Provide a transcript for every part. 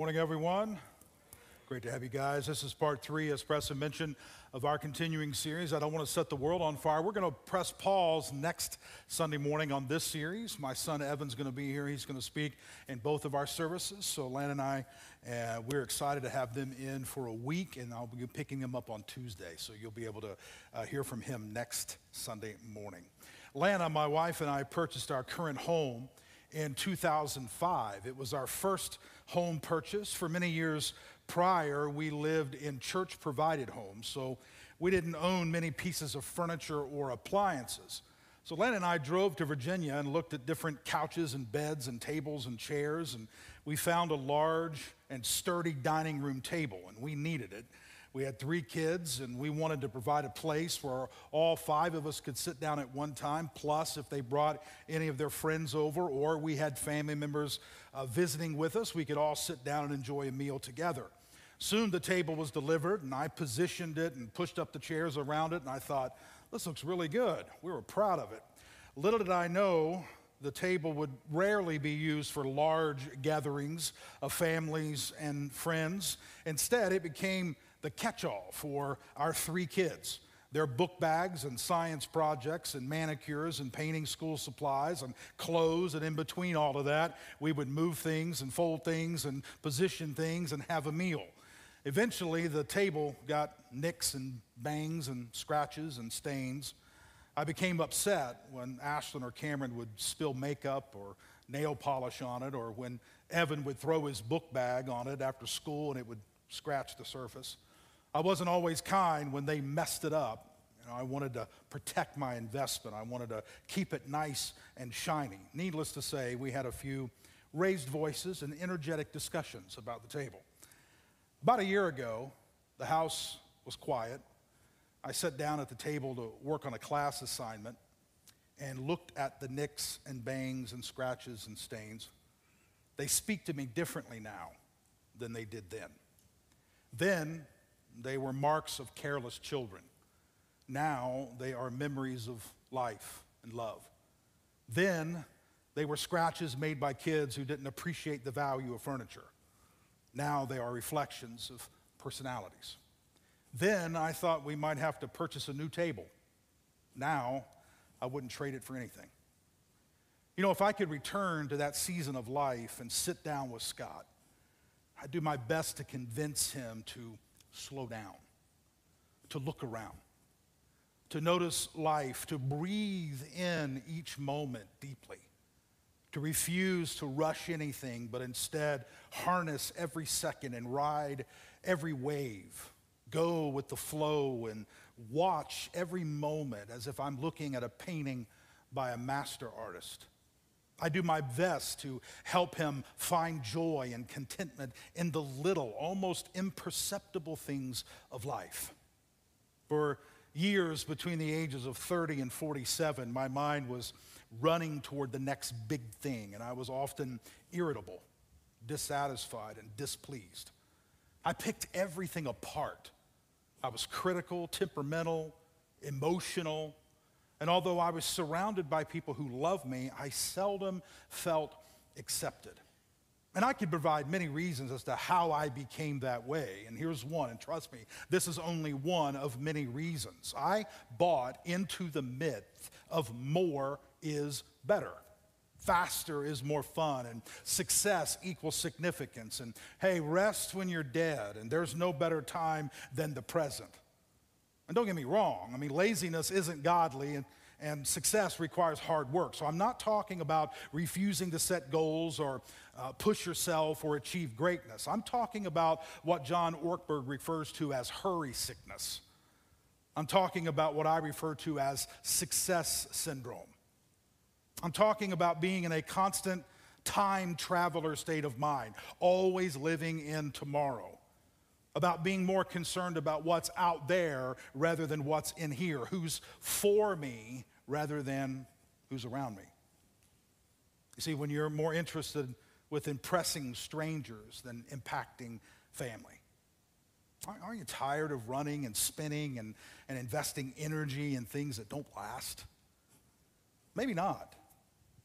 Morning, everyone. Great to have you guys. This is part three, as Preston mentioned, of our continuing series. I don't want to set the world on fire. We're going to press pause next Sunday morning on this series. My son Evan's going to be here. He's going to speak in both of our services. So, Lan and I, uh, we're excited to have them in for a week, and I'll be picking them up on Tuesday. So, you'll be able to uh, hear from him next Sunday morning. Lana, my wife, and I purchased our current home in 2005. It was our first home purchase. For many years prior, we lived in church provided homes, so we didn't own many pieces of furniture or appliances. So Len and I drove to Virginia and looked at different couches and beds and tables and chairs, and we found a large and sturdy dining room table, and we needed it. We had three kids, and we wanted to provide a place where all five of us could sit down at one time, plus, if they brought any of their friends over, or we had family members uh, visiting with us, we could all sit down and enjoy a meal together. Soon the table was delivered, and I positioned it and pushed up the chairs around it, and I thought, this looks really good. We were proud of it. Little did I know the table would rarely be used for large gatherings of families and friends. Instead, it became the catch all for our three kids. Their book bags and science projects and manicures and painting school supplies and clothes, and in between all of that, we would move things and fold things and position things and have a meal. Eventually, the table got nicks and bangs and scratches and stains. I became upset when Ashlyn or Cameron would spill makeup or nail polish on it, or when Evan would throw his book bag on it after school and it would scratch the surface. I wasn't always kind when they messed it up. You know, I wanted to protect my investment. I wanted to keep it nice and shiny. Needless to say, we had a few raised voices and energetic discussions about the table. About a year ago, the house was quiet. I sat down at the table to work on a class assignment and looked at the nicks and bangs and scratches and stains. They speak to me differently now than they did then. Then they were marks of careless children. Now they are memories of life and love. Then they were scratches made by kids who didn't appreciate the value of furniture. Now they are reflections of personalities. Then I thought we might have to purchase a new table. Now I wouldn't trade it for anything. You know, if I could return to that season of life and sit down with Scott, I'd do my best to convince him to slow down, to look around, to notice life, to breathe in each moment deeply, to refuse to rush anything, but instead harness every second and ride every wave, go with the flow and watch every moment as if I'm looking at a painting by a master artist. I do my best to help him find joy and contentment in the little, almost imperceptible things of life. For years between the ages of 30 and 47, my mind was running toward the next big thing, and I was often irritable, dissatisfied, and displeased. I picked everything apart. I was critical, temperamental, emotional, and although I was surrounded by people who loved me, I seldom felt accepted. And I could provide many reasons as to how I became that way. And here's one, and trust me, this is only one of many reasons. I bought into the myth of more is better. Faster is more fun, and success equals significance. And hey, rest when you're dead, and there's no better time than the present. And don't get me wrong, I mean, laziness isn't godly, and, and success requires hard work. So I'm not talking about refusing to set goals or uh, push yourself or achieve greatness. I'm talking about what John Ortberg refers to as hurry sickness. I'm talking about what I refer to as success syndrome. I'm talking about being in a constant time traveler state of mind, always living in tomorrow about being more concerned about what's out there rather than what's in here, who's for me rather than who's around me. You see, when you're more interested with impressing strangers than impacting family. Aren't you tired of running and spinning and, and investing energy in things that don't last? Maybe not.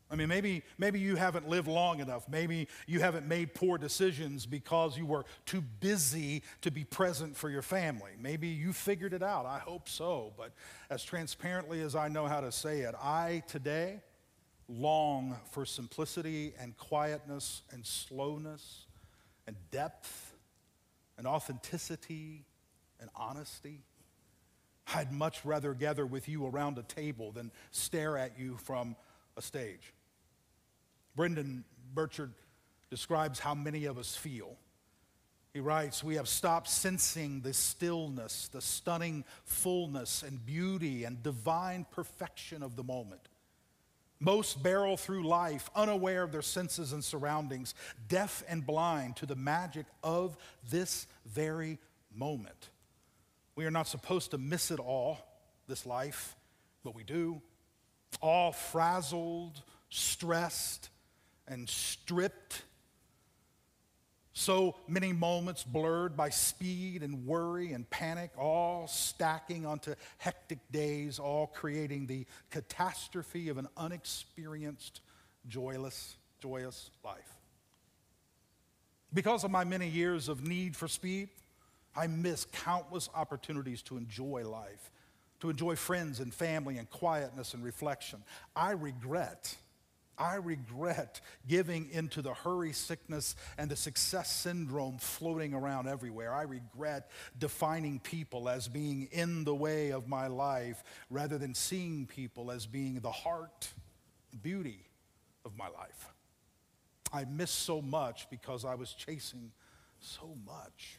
I mean, maybe, maybe you haven't lived long enough. Maybe you haven't made poor decisions because you were too busy to be present for your family. Maybe you figured it out. I hope so. But as transparently as I know how to say it, I today long for simplicity and quietness and slowness and depth and authenticity and honesty. I'd much rather gather with you around a table than stare at you from a stage. Brendon Burchard describes how many of us feel. He writes, We have stopped sensing the stillness, the stunning fullness and beauty and divine perfection of the moment. Most barrel through life unaware of their senses and surroundings, deaf and blind to the magic of this very moment. We are not supposed to miss it all, this life, but we do. All frazzled, stressed, and stripped. So many moments blurred by speed and worry and panic, all stacking onto hectic days, all creating the catastrophe of an unexperienced, joyless, joyous life. Because of my many years of need for speed, I miss countless opportunities to enjoy life, to enjoy friends and family and quietness and reflection. I regret I regret giving into the hurry sickness and the success syndrome floating around everywhere. I regret defining people as being in the way of my life rather than seeing people as being the heart, beauty of my life. I missed so much because I was chasing so much.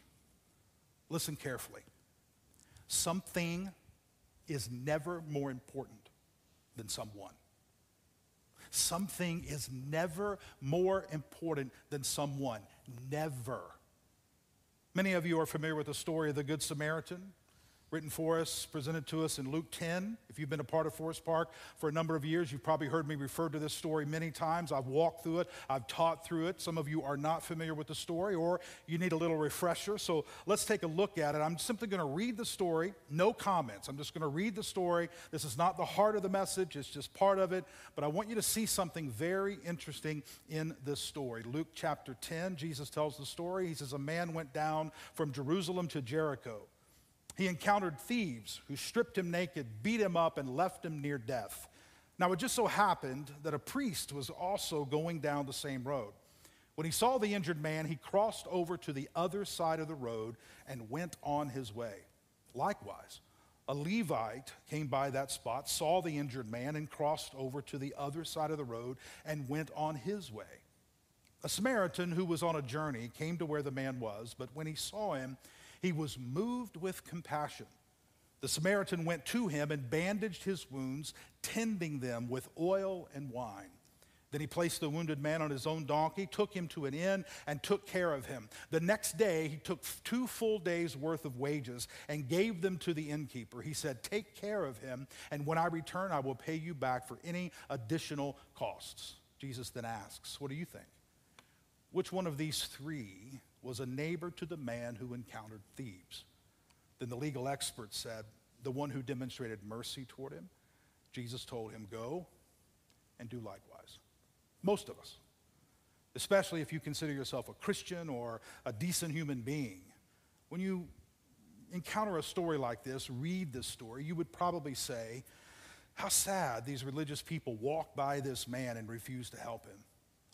Listen carefully. Something is never more important than someone. Something is never more important than someone. Never. Many of you are familiar with the story of the Good Samaritan written for us, presented to us in Luke 10. If you've been a part of Forest Park for a number of years, you've probably heard me refer to this story many times. I've walked through it, I've taught through it. Some of you are not familiar with the story, or you need a little refresher. So let's take a look at it. I'm simply going to read the story, no comments. I'm just going to read the story. This is not the heart of the message, it's just part of it. But I want you to see something very interesting in this story. Luke chapter 10, Jesus tells the story. He says, A man went down from Jerusalem to Jericho he encountered thieves who stripped him naked, beat him up, and left him near death. Now, it just so happened that a priest was also going down the same road. When he saw the injured man, he crossed over to the other side of the road and went on his way. Likewise, a Levite came by that spot, saw the injured man, and crossed over to the other side of the road and went on his way. A Samaritan who was on a journey came to where the man was, but when he saw him, he was moved with compassion. The Samaritan went to him and bandaged his wounds, tending them with oil and wine. Then he placed the wounded man on his own donkey, took him to an inn, and took care of him. The next day, he took two full days' worth of wages and gave them to the innkeeper. He said, Take care of him, and when I return, I will pay you back for any additional costs. Jesus then asks, What do you think? Which one of these three was a neighbor to the man who encountered thieves. Then the legal expert said, the one who demonstrated mercy toward him, Jesus told him, Go and do likewise. Most of us, especially if you consider yourself a Christian or a decent human being, when you encounter a story like this, read this story, you would probably say, How sad these religious people walk by this man and refuse to help him.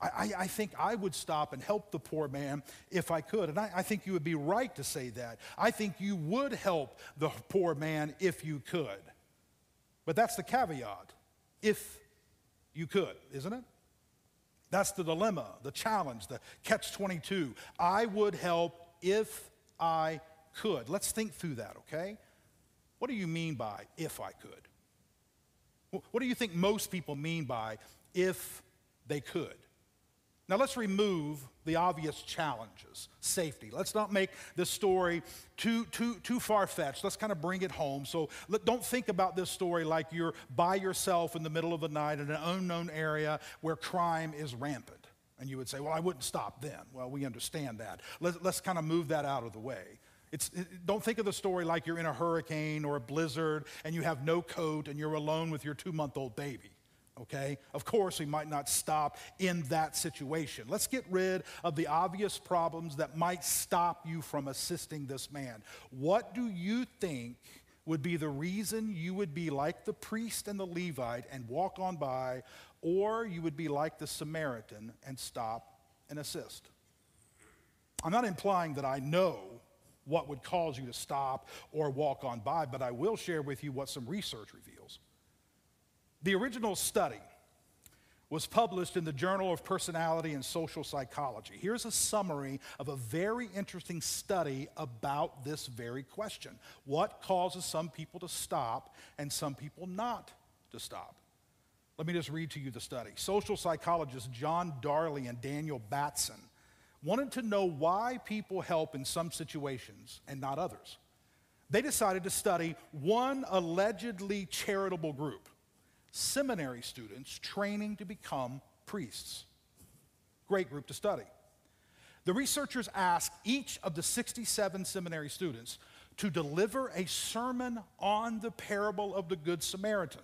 I, I, think I would stop and help the poor man if I could. And I, I think you would be right to say that. I think you would help the poor man if you could. But that's the caveat if you could, isn't it? That's the dilemma, the challenge, the catch 22. I would help if I could. Let's think through that, okay? What do you mean by if I could? What do you think most people mean by if they could? Now let's remove the obvious challenges. Safety. Let's not make this story too, too, too far fetched. Let's kind of bring it home. So let, don't think about this story like you're by yourself in the middle of the night in an unknown area where crime is rampant. And you would say, well, I wouldn't stop then. Well, we understand that. Let, let's kind of move that out of the way. It's, don't think of the story like you're in a hurricane or a blizzard and you have no coat and you're alone with your two month old baby. Okay? Of course, we might not stop in that situation. Let's get rid of the obvious problems that might stop you from assisting this man. What do you think would be the reason you would be like the priest and the Levite and walk on by, or you would be like the Samaritan and stop and assist? I'm not implying that I know what would cause you to stop or walk on by, but I will share with you what some research reveals. The original study was published in the Journal of Personality and Social Psychology. Here's a summary of a very interesting study about this very question What causes some people to stop and some people not to stop? Let me just read to you the study. Social psychologists John Darley and Daniel Batson wanted to know why people help in some situations and not others. They decided to study one allegedly charitable group seminary students training to become priests. Great group to study. The researchers asked each of the 67 seminary students to deliver a sermon on the parable of the Good Samaritan,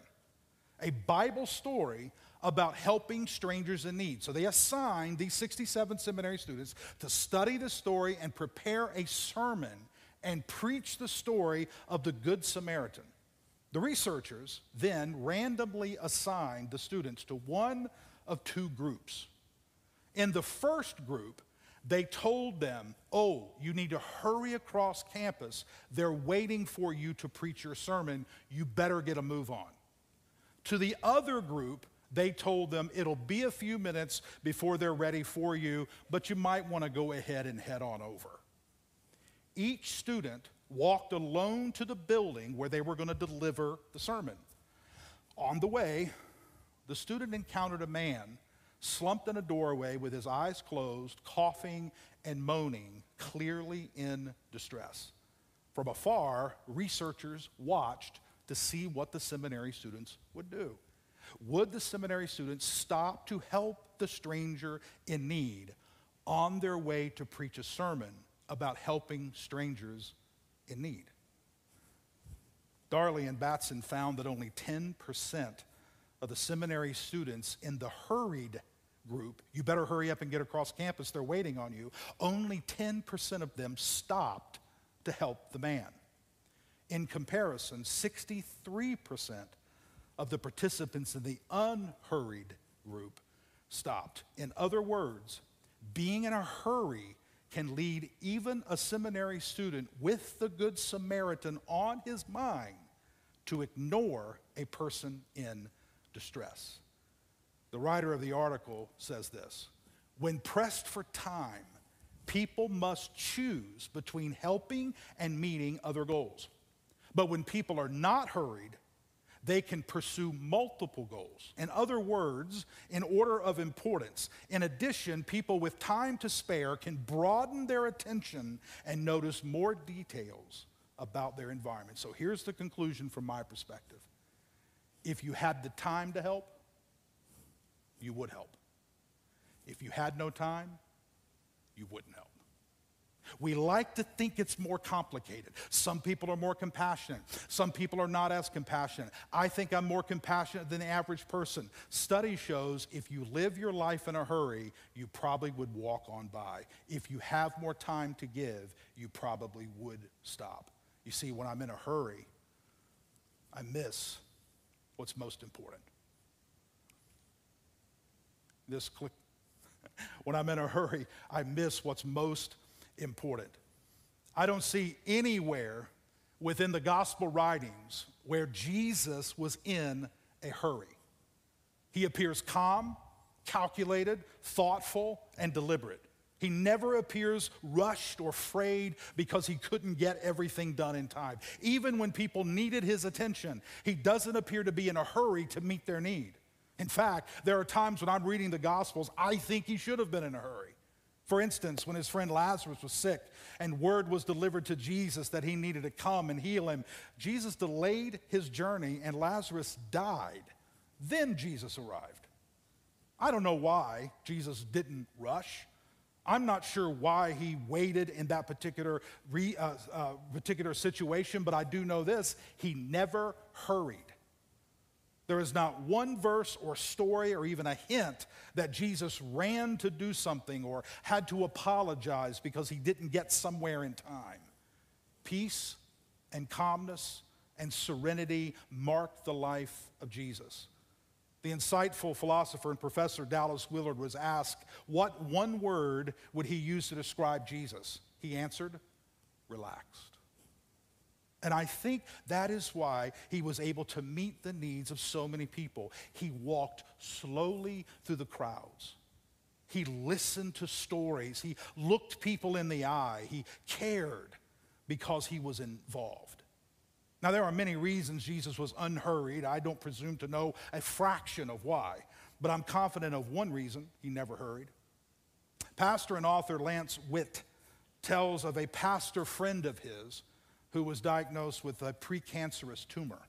a Bible story about helping strangers in need. So they assigned these 67 seminary students to study the story and prepare a sermon and preach the story of the Good Samaritan. The researchers then randomly assigned the students to one of two groups. In the first group, they told them, Oh, you need to hurry across campus. They're waiting for you to preach your sermon. You better get a move on. To the other group, they told them it'll be a few minutes before they're ready for you, but you might want to go ahead and head on over. Each student walked alone to the building where they were going to deliver the sermon. On the way, the student encountered a man slumped in a doorway with his eyes closed, coughing and moaning, clearly in distress. From afar, researchers watched to see what the seminary students would do. Would the seminary students stop to help the stranger in need on their way to preach a sermon about helping strangers in need. Darley and Batson found that only 10% of the seminary students in the hurried group, you better hurry up and get across campus, they're waiting on you, only 10% of them stopped to help the man. In comparison, 63% of the participants in the unhurried group stopped. In other words, being in a hurry can lead even a seminary student with the Good Samaritan on his mind to ignore a person in distress. The writer of the article says this When pressed for time, people must choose between helping and meeting other goals. But when people are not hurried, they can pursue multiple goals. In other words, in order of importance. In addition, people with time to spare can broaden their attention and notice more details about their environment. So here's the conclusion from my perspective if you had the time to help, you would help. If you had no time, you wouldn't help. We like to think it's more complicated. Some people are more compassionate. Some people are not as compassionate. I think I'm more compassionate than the average person. Study shows if you live your life in a hurry, you probably would walk on by. If you have more time to give, you probably would stop. You see, when I'm in a hurry, I miss what's most important. This click. when I'm in a hurry, I miss what's most important. I don't see anywhere within the gospel writings where Jesus was in a hurry. He appears calm, calculated, thoughtful, and deliberate. He never appears rushed or frayed because he couldn't get everything done in time. Even when people needed his attention, he doesn't appear to be in a hurry to meet their need. In fact, there are times when I'm reading the Gospels, I think he should have been in a hurry. For instance, when his friend Lazarus was sick and word was delivered to Jesus that he needed to come and heal him, Jesus delayed his journey and Lazarus died. Then Jesus arrived. I don't know why Jesus didn't rush. I'm not sure why he waited in that particular, re, uh, uh, particular situation, but I do know this he never hurried. There is not one verse or story or even a hint that Jesus ran to do something or had to apologize because he didn't get somewhere in time. Peace and calmness and serenity marked the life of Jesus. The insightful philosopher and professor Dallas Willard was asked, What one word would he use to describe Jesus? He answered, Relaxed. And I think that is why he was able to meet the needs of so many people. He walked slowly through the crowds. He listened to stories. He looked people in the eye. He cared because he was involved. Now, there are many reasons Jesus was unhurried. I don't presume to know a fraction of why, but I'm confident of one reason he never hurried. Pastor and author Lance Witt tells of a pastor friend of his who was diagnosed with a precancerous tumor.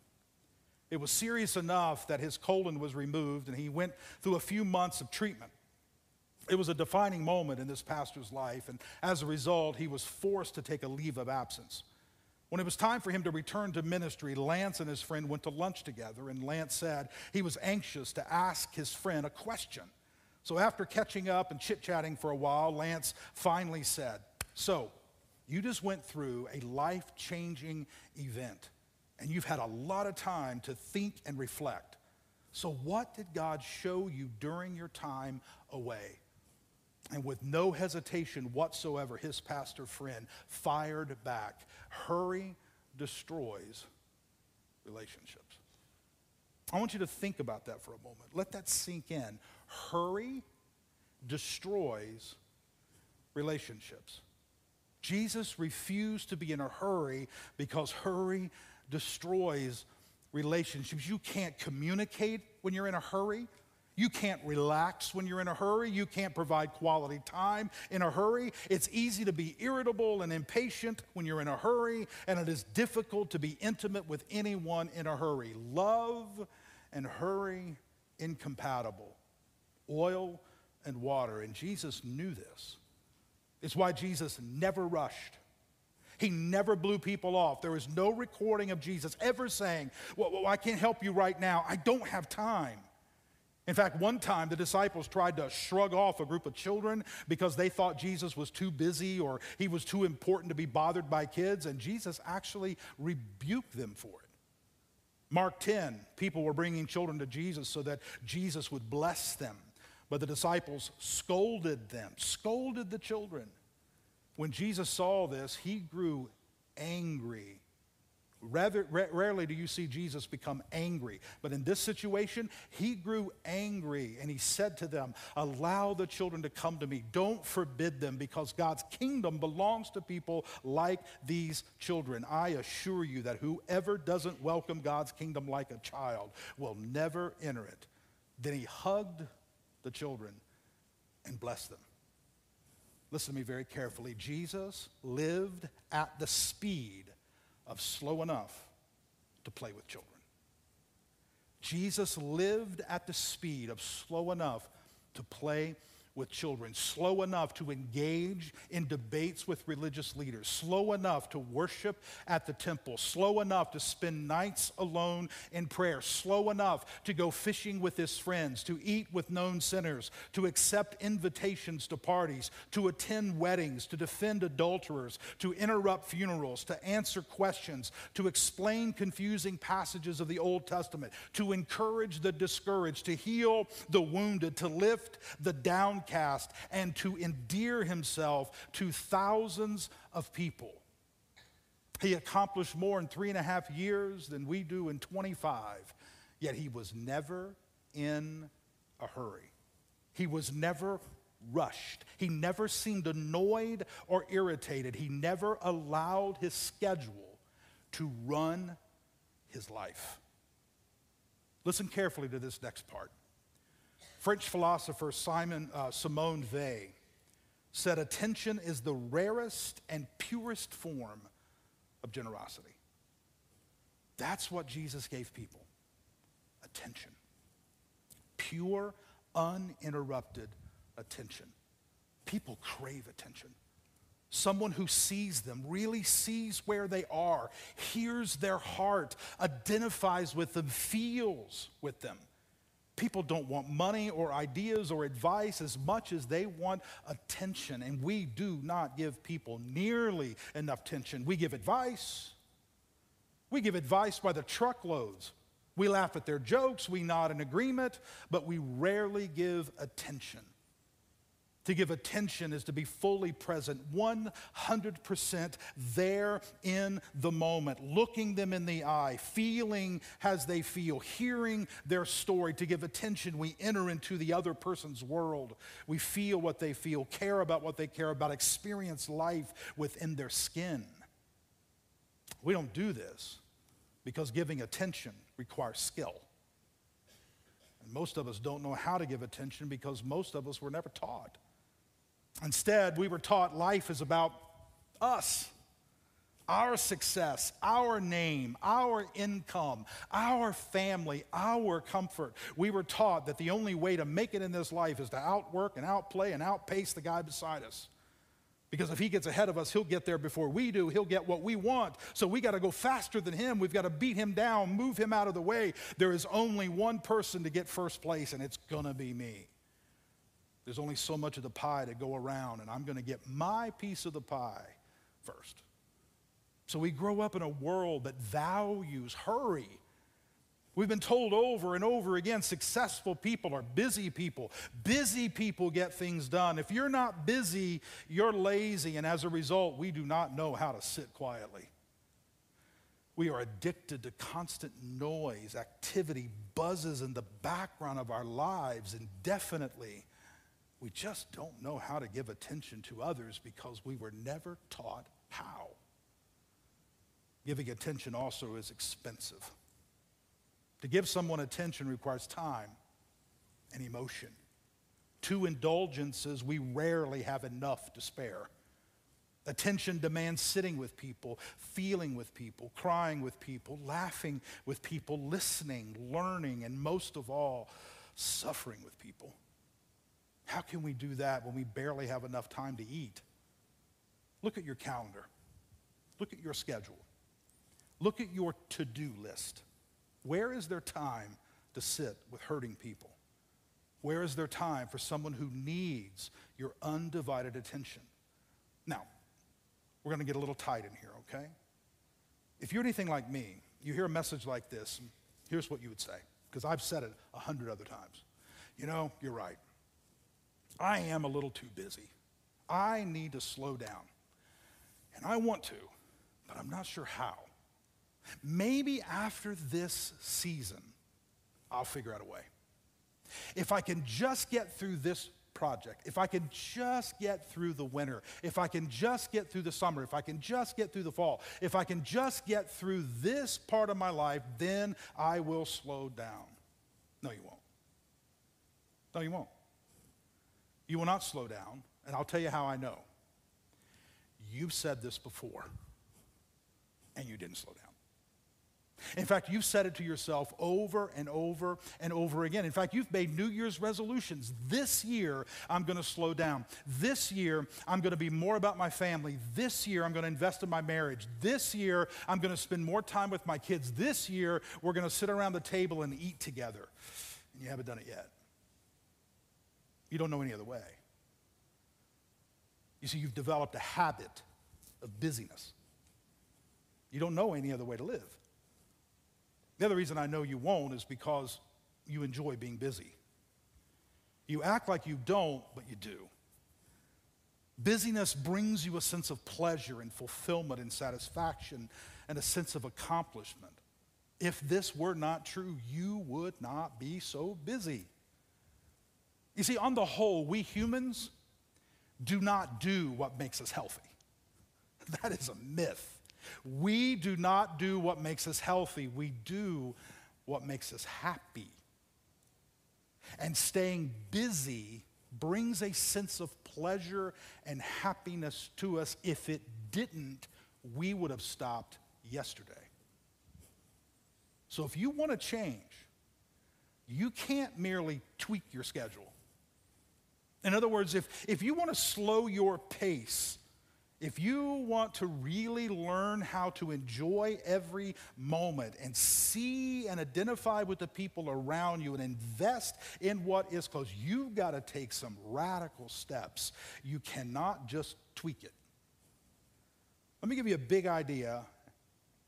It was serious enough that his colon was removed and he went through a few months of treatment. It was a defining moment in this pastor's life, and as a result, he was forced to take a leave of absence. When it was time for him to return to ministry, Lance and his friend went to lunch together, and Lance said he was anxious to ask his friend a question. So, after catching up and chit chatting for a while, Lance finally said, So, you just went through a life changing event, and you've had a lot of time to think and reflect. So, what did God show you during your time away? And with no hesitation whatsoever, his pastor friend fired back Hurry destroys relationships. I want you to think about that for a moment. Let that sink in. Hurry destroys relationships. Jesus refused to be in a hurry because hurry destroys relationships. You can't communicate when you're in a hurry. You can't relax when you're in a hurry. You can't provide quality time in a hurry. It's easy to be irritable and impatient when you're in a hurry, and it is difficult to be intimate with anyone in a hurry. Love and hurry incompatible. Oil and water. And Jesus knew this. It's why Jesus never rushed. He never blew people off. There is no recording of Jesus ever saying, well, well, I can't help you right now. I don't have time. In fact, one time the disciples tried to shrug off a group of children because they thought Jesus was too busy or he was too important to be bothered by kids, and Jesus actually rebuked them for it. Mark 10, people were bringing children to Jesus so that Jesus would bless them. But the disciples scolded them, scolded the children. When Jesus saw this, he grew angry. Rather, rarely do you see Jesus become angry. But in this situation, he grew angry and he said to them, Allow the children to come to me. Don't forbid them because God's kingdom belongs to people like these children. I assure you that whoever doesn't welcome God's kingdom like a child will never enter it. Then he hugged the children and bless them. Listen to me very carefully. Jesus lived at the speed of slow enough to play with children. Jesus lived at the speed of slow enough to play with children, slow enough to engage in debates with religious leaders, slow enough to worship at the temple, slow enough to spend nights alone in prayer, slow enough to go fishing with his friends, to eat with known sinners, to accept invitations to parties, to attend weddings, to defend adulterers, to interrupt funerals, to answer questions, to explain confusing passages of the Old Testament, to encourage the discouraged, to heal the wounded, to lift the down downcast and to endear himself to thousands of people. He accomplished more in three and a half years than we do in 25, yet he was never in a hurry. He was never rushed. He never seemed annoyed or irritated. He never allowed his schedule to run his life. Listen carefully to this next part. French philosopher Simon, uh, Simone Weil said, Attention is the rarest and purest form of generosity. That's what Jesus gave people attention. Pure, uninterrupted attention. People crave attention. Someone who sees them, really sees where they are, hears their heart, identifies with them, feels with them. People don't want money or ideas or advice as much as they want attention. And we do not give people nearly enough attention. We give advice. We give advice by the truckloads. We laugh at their jokes, we nod in agreement, but we rarely give attention. To give attention is to be fully present, 100% there in the moment, looking them in the eye, feeling as they feel, hearing their story. To give attention, we enter into the other person's world. We feel what they feel, care about what they care about, experience life within their skin. We don't do this because giving attention requires skill. And most of us don't know how to give attention because most of us were never taught. Instead, we were taught life is about us, our success, our name, our income, our family, our comfort. We were taught that the only way to make it in this life is to outwork and outplay and outpace the guy beside us. Because if he gets ahead of us, he'll get there before we do. He'll get what we want. So we got to go faster than him. We've got to beat him down, move him out of the way. There is only one person to get first place, and it's going to be me. There's only so much of the pie to go around, and I'm going to get my piece of the pie first. So we grow up in a world that values hurry We've been told over and over again successful people are busy people. Busy people get things done. If you're not busy, you're lazy, and as a result, we do not know how to sit quietly. We are addicted to constant noise, activity, buzzes in the background of our lives indefinitely. We just don't know how to give attention to others because we were never taught how. Giving attention also is expensive. To give someone attention requires time and emotion. Two indulgences we rarely have enough to spare. Attention demands sitting with people, feeling with people, crying with people, laughing with people, listening, learning, and most of all, suffering with people. How can we do that when we barely have enough time to eat? Look at your calendar. Look at your schedule. Look at your to do list. Where is there time to sit with hurting people? Where is there time for someone who needs your undivided attention? Now, we're going to get a little tight in here, okay? If you're anything like me, you hear a message like this, here's what you would say, because I've said it a hundred other times. You know, you're right. I am a little too busy. I need to slow down. And I want to, but I'm not sure how. Maybe after this season, I'll figure out a way. If I can just get through this project, if I can just get through the winter, if I can just get through the summer, if I can just get through the fall, if I can just get through this part of my life, then I will slow down. No, you won't. No, you won't. You will not slow down, and I'll tell you how I know. You've said this before, and you didn't slow down. In fact, you've said it to yourself over and over and over again. In fact, you've made New Year's resolutions. This year, I'm going to slow down. This year, I'm going to be more about my family. This year, I'm going to invest in my marriage. This year, I'm going to spend more time with my kids. This year, we're going to sit around the table and eat together. And you haven't done it yet. You don't know any other way. You see, you've developed a habit of busyness. You don't know any other way to live. The other reason I know you won't is because you enjoy being busy. You act like you don't, but you do. Busyness brings you a sense of pleasure and fulfillment and satisfaction and a sense of accomplishment. If this were not true, you would not be so busy. You see, on the whole, we humans do not do what makes us healthy. That is a myth. We do not do what makes us healthy, we do what makes us happy. And staying busy brings a sense of pleasure and happiness to us. If it didn't, we would have stopped yesterday. So if you want to change, you can't merely tweak your schedule. In other words, if, if you want to slow your pace, if you want to really learn how to enjoy every moment and see and identify with the people around you and invest in what is close, you've got to take some radical steps. You cannot just tweak it. Let me give you a big idea,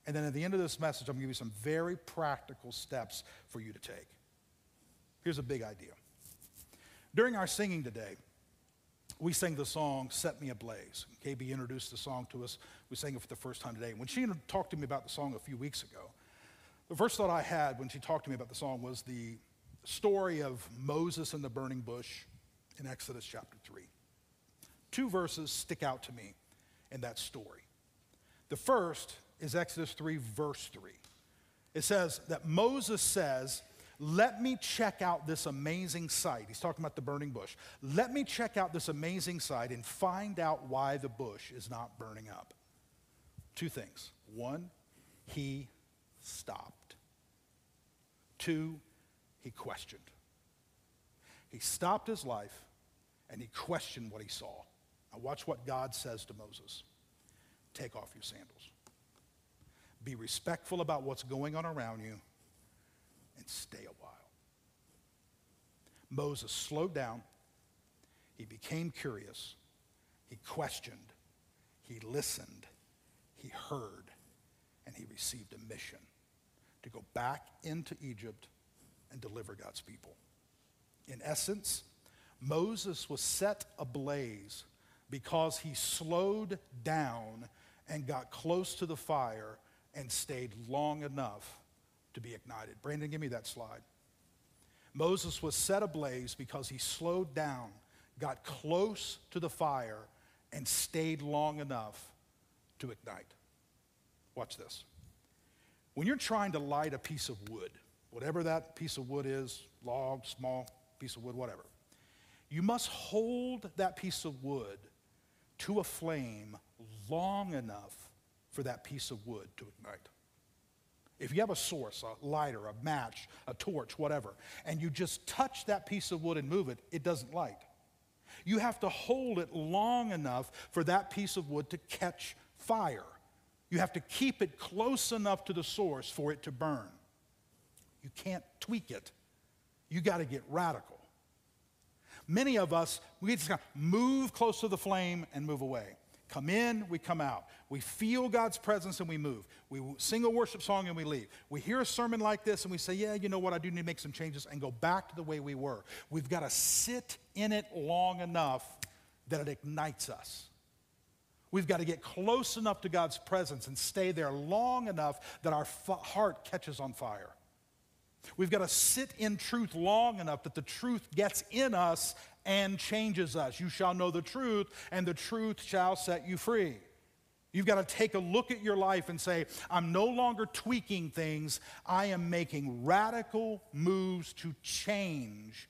and then at the end of this message, I'm going to give you some very practical steps for you to take. Here's a big idea. During our singing today, we sang the song Set Me Ablaze. KB introduced the song to us. We sang it for the first time today. When she talked to me about the song a few weeks ago, the first thought I had when she talked to me about the song was the story of Moses and the burning bush in Exodus chapter 3. Two verses stick out to me in that story. The first is Exodus 3, verse 3. It says that Moses says, let me check out this amazing sight. He's talking about the burning bush. Let me check out this amazing sight and find out why the bush is not burning up. Two things. One, he stopped. Two, he questioned. He stopped his life and he questioned what he saw. Now, watch what God says to Moses take off your sandals. Be respectful about what's going on around you stay a while. Moses slowed down. He became curious. He questioned. He listened. He heard. And he received a mission to go back into Egypt and deliver God's people. In essence, Moses was set ablaze because he slowed down and got close to the fire and stayed long enough to be ignited. Brandon, give me that slide. Moses was set ablaze because he slowed down, got close to the fire, and stayed long enough to ignite. Watch this. When you're trying to light a piece of wood, whatever that piece of wood is, log, small piece of wood, whatever, you must hold that piece of wood to a flame long enough for that piece of wood to ignite. If you have a source, a lighter, a match, a torch, whatever, and you just touch that piece of wood and move it, it doesn't light. You have to hold it long enough for that piece of wood to catch fire. You have to keep it close enough to the source for it to burn. You can't tweak it. You got to get radical. Many of us, we just kind of move close to the flame and move away come in, we come out. We feel God's presence and we move. We sing a worship song and we leave. We hear a sermon like this and we say, Yeah, you know what? I do need to make some changes and go back to the way we were. We've got to sit in it long enough that it ignites us. We've got to get close enough to God's presence and stay there long enough that our f- heart catches on fire. We've got to sit in truth long enough that the truth gets in us and changes us. You shall know the truth, and the truth shall set you free. You've got to take a look at your life and say, I'm no longer tweaking things, I am making radical moves to change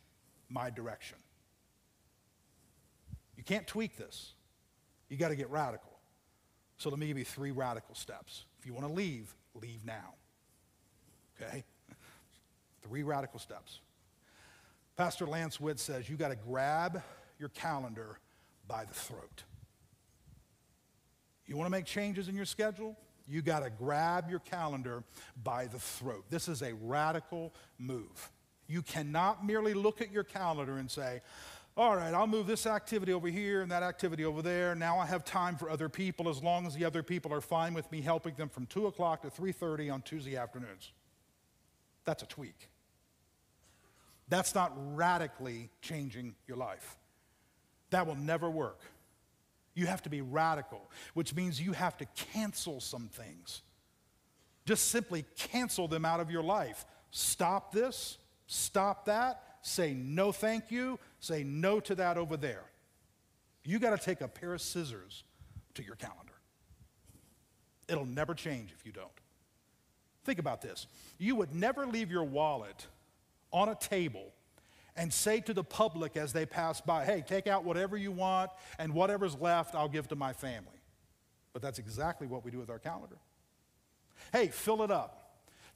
my direction. You can't tweak this. You got to get radical. So let me give you three radical steps. If you want to leave, leave now. Okay? Three radical steps. Pastor Lance Witt says you got to grab your calendar by the throat. You want to make changes in your schedule? You got to grab your calendar by the throat. This is a radical move. You cannot merely look at your calendar and say, all right, I'll move this activity over here and that activity over there. Now I have time for other people as long as the other people are fine with me helping them from 2 o'clock to 3.30 on Tuesday afternoons. That's a tweak. That's not radically changing your life. That will never work. You have to be radical, which means you have to cancel some things. Just simply cancel them out of your life. Stop this, stop that, say no thank you, say no to that over there. You got to take a pair of scissors to your calendar. It'll never change if you don't. Think about this. You would never leave your wallet on a table and say to the public as they pass by, hey, take out whatever you want, and whatever's left, I'll give to my family. But that's exactly what we do with our calendar. Hey, fill it up.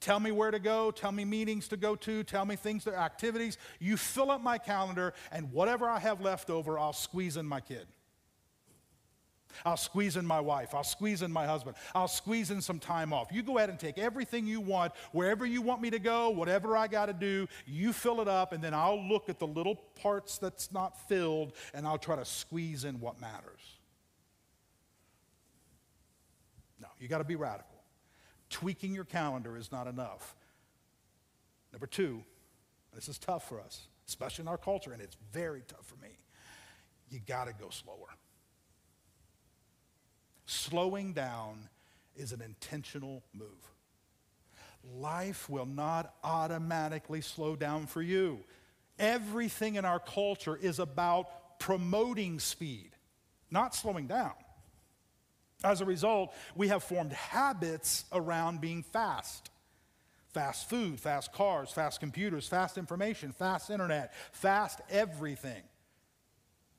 Tell me where to go, tell me meetings to go to, tell me things, to activities. You fill up my calendar, and whatever I have left over, I'll squeeze in my kid. I'll squeeze in my wife. I'll squeeze in my husband. I'll squeeze in some time off. You go ahead and take everything you want, wherever you want me to go, whatever I got to do, you fill it up, and then I'll look at the little parts that's not filled and I'll try to squeeze in what matters. No, you got to be radical. Tweaking your calendar is not enough. Number two, this is tough for us, especially in our culture, and it's very tough for me. You got to go slower. Slowing down is an intentional move. Life will not automatically slow down for you. Everything in our culture is about promoting speed, not slowing down. As a result, we have formed habits around being fast. Fast food, fast cars, fast computers, fast information, fast internet, fast everything.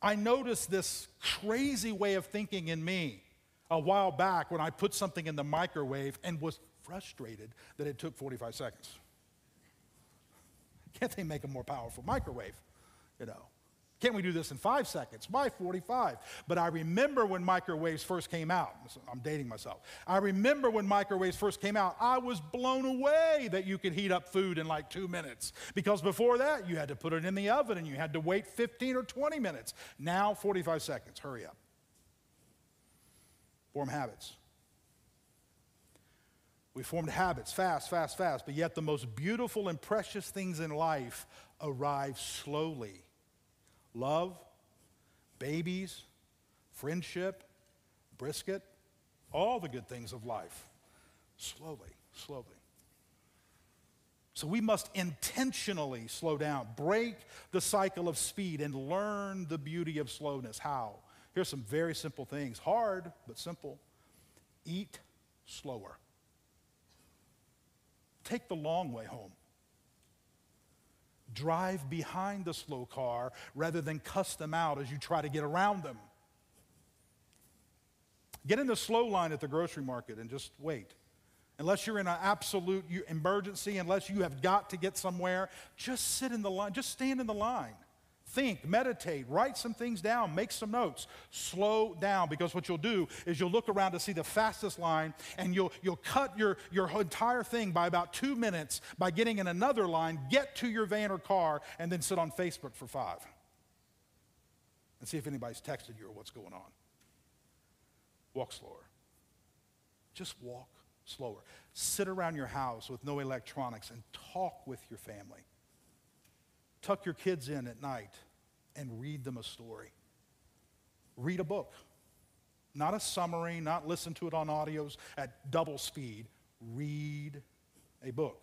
I noticed this crazy way of thinking in me a while back when I put something in the microwave and was frustrated that it took 45 seconds. Can't they make a more powerful microwave? You know. Can't we do this in five seconds? Why 45? But I remember when microwaves first came out. I'm dating myself. I remember when microwaves first came out, I was blown away that you could heat up food in like two minutes. Because before that, you had to put it in the oven and you had to wait 15 or 20 minutes. Now, 45 seconds. Hurry up. Form habits. We formed habits fast, fast, fast, but yet the most beautiful and precious things in life arrive slowly love, babies, friendship, brisket, all the good things of life. Slowly, slowly. So we must intentionally slow down, break the cycle of speed, and learn the beauty of slowness. How? Here's some very simple things hard, but simple. Eat slower. Take the long way home. Drive behind the slow car rather than cuss them out as you try to get around them. Get in the slow line at the grocery market and just wait. Unless you're in an absolute emergency, unless you have got to get somewhere, just sit in the line, just stand in the line think, meditate, write some things down, make some notes. Slow down because what you'll do is you'll look around to see the fastest line and you'll, you'll cut your, your entire thing by about two minutes by getting in another line, get to your van or car, and then sit on Facebook for five and see if anybody's texted you or what's going on. Walk slower. Just walk slower. Sit around your house with no electronics and talk with your family. Tuck your kids in at night and read them a story. Read a book. Not a summary, not listen to it on audios at double speed. Read a book.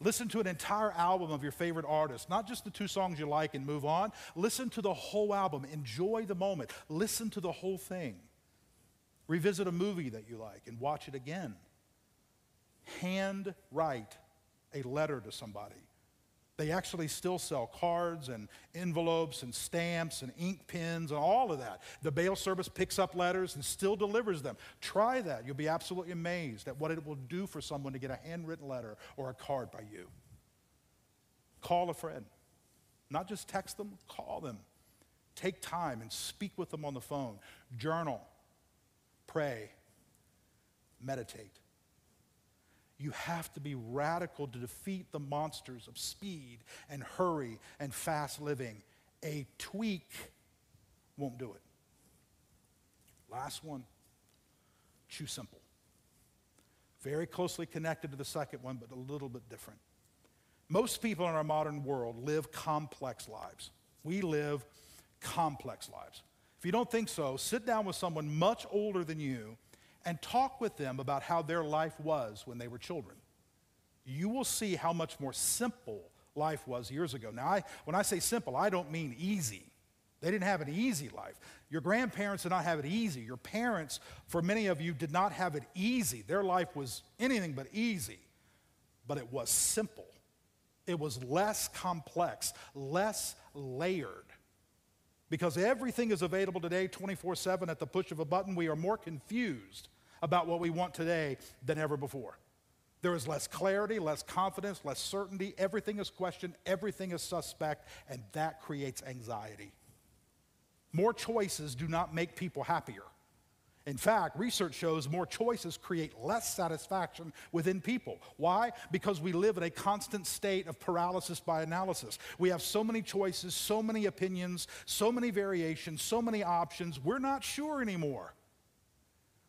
Listen to an entire album of your favorite artist, not just the two songs you like and move on. Listen to the whole album. Enjoy the moment. Listen to the whole thing. Revisit a movie that you like and watch it again. Hand write a letter to somebody. They actually still sell cards and envelopes and stamps and ink pens and all of that. The bail service picks up letters and still delivers them. Try that. You'll be absolutely amazed at what it will do for someone to get a handwritten letter or a card by you. Call a friend. Not just text them, call them. Take time and speak with them on the phone. Journal. Pray. Meditate. You have to be radical to defeat the monsters of speed and hurry and fast living. A tweak won't do it. Last one choose simple. Very closely connected to the second one, but a little bit different. Most people in our modern world live complex lives. We live complex lives. If you don't think so, sit down with someone much older than you and talk with them about how their life was when they were children. You will see how much more simple life was years ago. Now, I, when I say simple, I don't mean easy. They didn't have an easy life. Your grandparents did not have it easy. Your parents, for many of you, did not have it easy. Their life was anything but easy, but it was simple. It was less complex, less layered. Because everything is available today 24 7 at the push of a button, we are more confused about what we want today than ever before. There is less clarity, less confidence, less certainty. Everything is questioned, everything is suspect, and that creates anxiety. More choices do not make people happier. In fact, research shows more choices create less satisfaction within people. Why? Because we live in a constant state of paralysis by analysis. We have so many choices, so many opinions, so many variations, so many options, we're not sure anymore.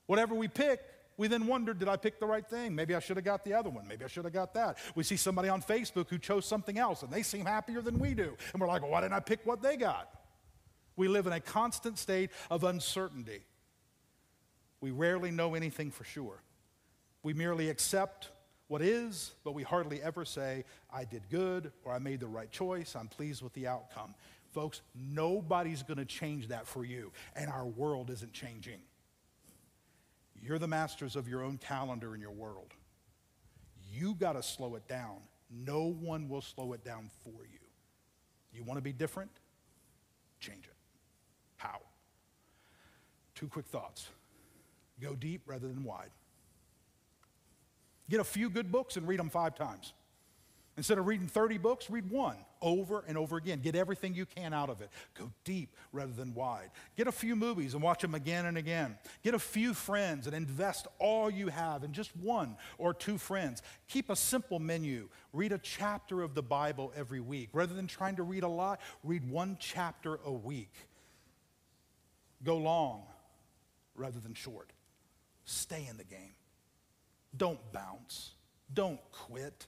Whatever we pick, we then wonder, did I pick the right thing? Maybe I should have got the other one. Maybe I should have got that. We see somebody on Facebook who chose something else and they seem happier than we do. And we're like, well, why didn't I pick what they got? We live in a constant state of uncertainty. We rarely know anything for sure. We merely accept what is, but we hardly ever say, I did good or I made the right choice, I'm pleased with the outcome. Folks, nobody's going to change that for you, and our world isn't changing. You're the masters of your own calendar in your world. You got to slow it down. No one will slow it down for you. You want to be different? Change it. How? Two quick thoughts. Go deep rather than wide. Get a few good books and read them five times. Instead of reading 30 books, read one over and over again. Get everything you can out of it. Go deep rather than wide. Get a few movies and watch them again and again. Get a few friends and invest all you have in just one or two friends. Keep a simple menu. Read a chapter of the Bible every week. Rather than trying to read a lot, read one chapter a week. Go long rather than short. Stay in the game. Don't bounce. Don't quit.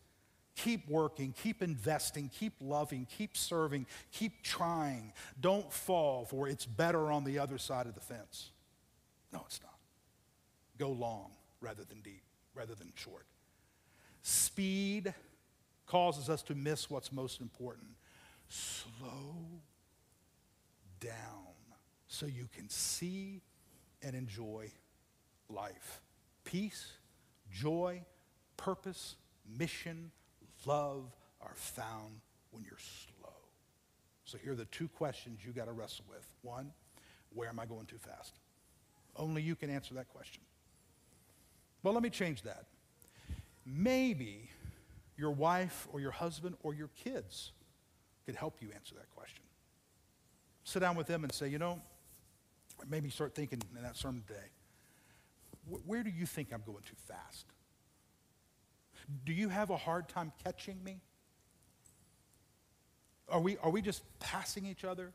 Keep working, keep investing, keep loving, keep serving, keep trying. Don't fall, for it's better on the other side of the fence. No, it's not. Go long rather than deep, rather than short. Speed causes us to miss what's most important. Slow down so you can see and enjoy life. Peace, joy, purpose, mission, love are found when you're slow. So here are the two questions you got to wrestle with. One, where am I going too fast? Only you can answer that question. Well, let me change that. Maybe your wife or your husband or your kids could help you answer that question. Sit down with them and say, you know, maybe start thinking in that sermon today where do you think I'm going too fast? Do you have a hard time catching me? Are we, are we just passing each other?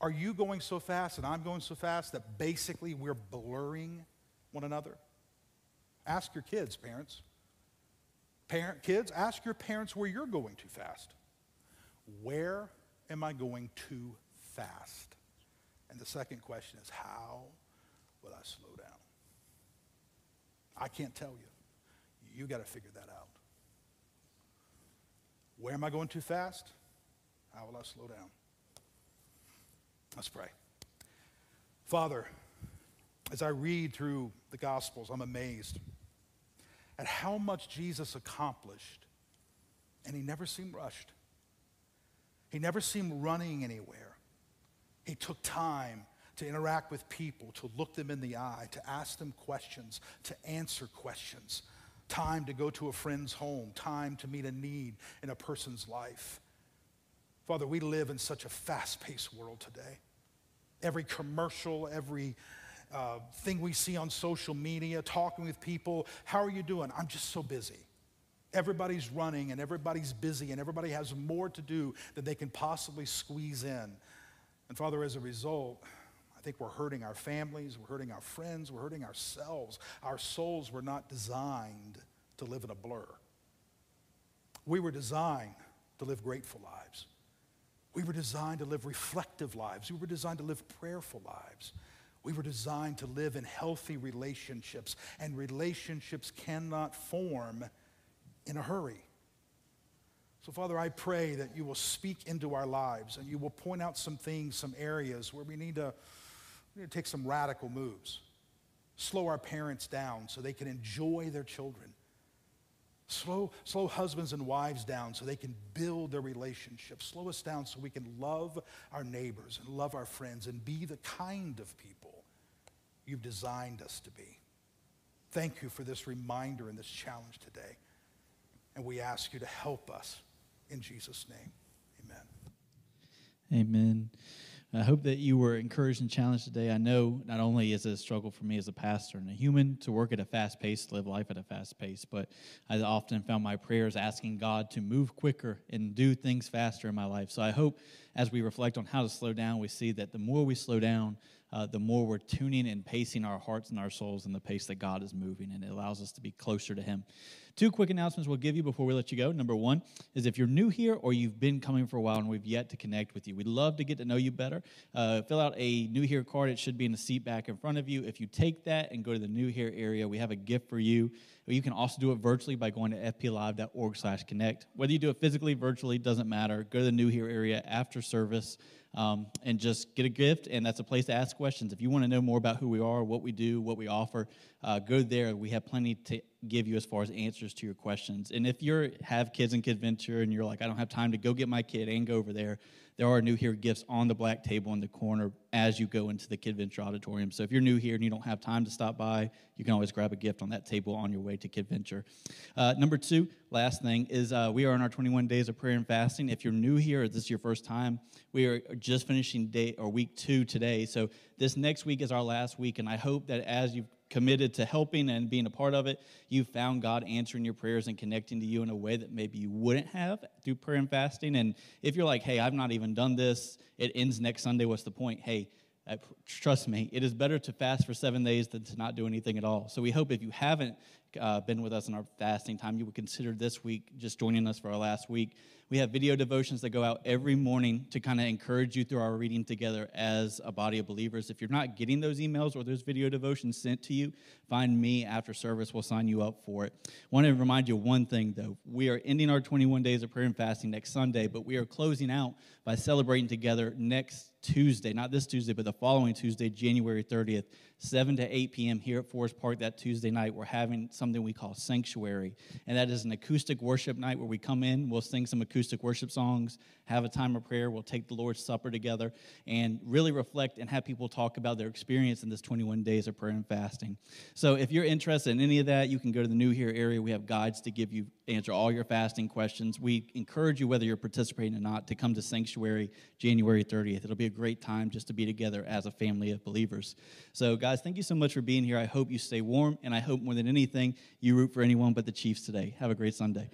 Are you going so fast and I'm going so fast that basically we're blurring one another? Ask your kids, parents. Parent, kids, ask your parents where you're going too fast. Where am I going too fast? And the second question is, how will I slow down? I can't tell you. You got to figure that out. Where am I going too fast? How will I slow down? Let's pray. Father, as I read through the Gospels, I'm amazed at how much Jesus accomplished, and he never seemed rushed. He never seemed running anywhere. He took time to interact with people, to look them in the eye, to ask them questions, to answer questions, time to go to a friend's home, time to meet a need in a person's life. Father, we live in such a fast paced world today. Every commercial, every uh, thing we see on social media, talking with people, how are you doing? I'm just so busy. Everybody's running and everybody's busy and everybody has more to do than they can possibly squeeze in. And Father, as a result, I think we're hurting our families, we're hurting our friends, we're hurting ourselves. Our souls were not designed to live in a blur. We were designed to live grateful lives. We were designed to live reflective lives. We were designed to live prayerful lives. We were designed to live in healthy relationships, and relationships cannot form in a hurry. So, Father, I pray that you will speak into our lives and you will point out some things, some areas where we need to we need to take some radical moves. Slow our parents down so they can enjoy their children. Slow, slow husbands and wives down so they can build their relationships. Slow us down so we can love our neighbors and love our friends and be the kind of people you've designed us to be. Thank you for this reminder and this challenge today. And we ask you to help us in Jesus' name. Amen. Amen. I hope that you were encouraged and challenged today. I know not only is it a struggle for me as a pastor and a human to work at a fast pace, live life at a fast pace, but I often found my prayers asking God to move quicker and do things faster in my life. So I hope as we reflect on how to slow down, we see that the more we slow down, uh, the more we're tuning and pacing our hearts and our souls in the pace that God is moving, and it allows us to be closer to Him. Two quick announcements we'll give you before we let you go. Number one is if you're new here or you've been coming for a while and we've yet to connect with you, we'd love to get to know you better. Uh, fill out a new here card. It should be in the seat back in front of you. If you take that and go to the new here area, we have a gift for you. You can also do it virtually by going to fplive.org slash connect. Whether you do it physically, virtually, doesn't matter. Go to the new here area after service um, and just get a gift. And that's a place to ask questions. If you want to know more about who we are, what we do, what we offer, uh, go there. We have plenty to give you as far as answers to your questions. And if you have kids in KidVenture and you're like, I don't have time to go get my kid and go over there, there are new here gifts on the black table in the corner as you go into the KidVenture auditorium. So if you're new here and you don't have time to stop by, you can always grab a gift on that table on your way to KidVenture. Uh, number two, last thing is uh, we are in our 21 days of prayer and fasting. If you're new here, this is your first time, we are just finishing day or week two today. So this next week is our last week, and I hope that as you've committed to helping and being a part of it, you found God answering your prayers and connecting to you in a way that maybe you wouldn't have through prayer and fasting. And if you're like, hey, I've not even done this, it ends next Sunday, what's the point? Hey, trust me, it is better to fast for seven days than to not do anything at all. So we hope if you haven't uh, been with us in our fasting time, you would consider this week just joining us for our last week. We have video devotions that go out every morning to kind of encourage you through our reading together as a body of believers. If you're not getting those emails or those video devotions sent to you, find me after service. We'll sign you up for it. Want to remind you one thing, though. We are ending our 21 days of prayer and fasting next Sunday, but we are closing out by celebrating together next Tuesday, not this Tuesday, but the following Tuesday, January 30th, 7 to 8 p.m. here at Forest Park that Tuesday night. We're having something we call Sanctuary, and that is an acoustic worship night where we come in, we'll sing some acoustic worship songs, have a time of prayer, we'll take the Lord's Supper together, and really reflect and have people talk about their experience in this 21 days of prayer and fasting. So if you're interested in any of that, you can go to the New Here area. We have guides to give you answer all your fasting questions. We encourage you, whether you're participating or not, to come to Sanctuary January 30th. It'll be a great time just to be together as a family of believers. So, guys, thank you so much for being here. I hope you stay warm, and I hope more than anything, you root for anyone but the Chiefs today. Have a great Sunday.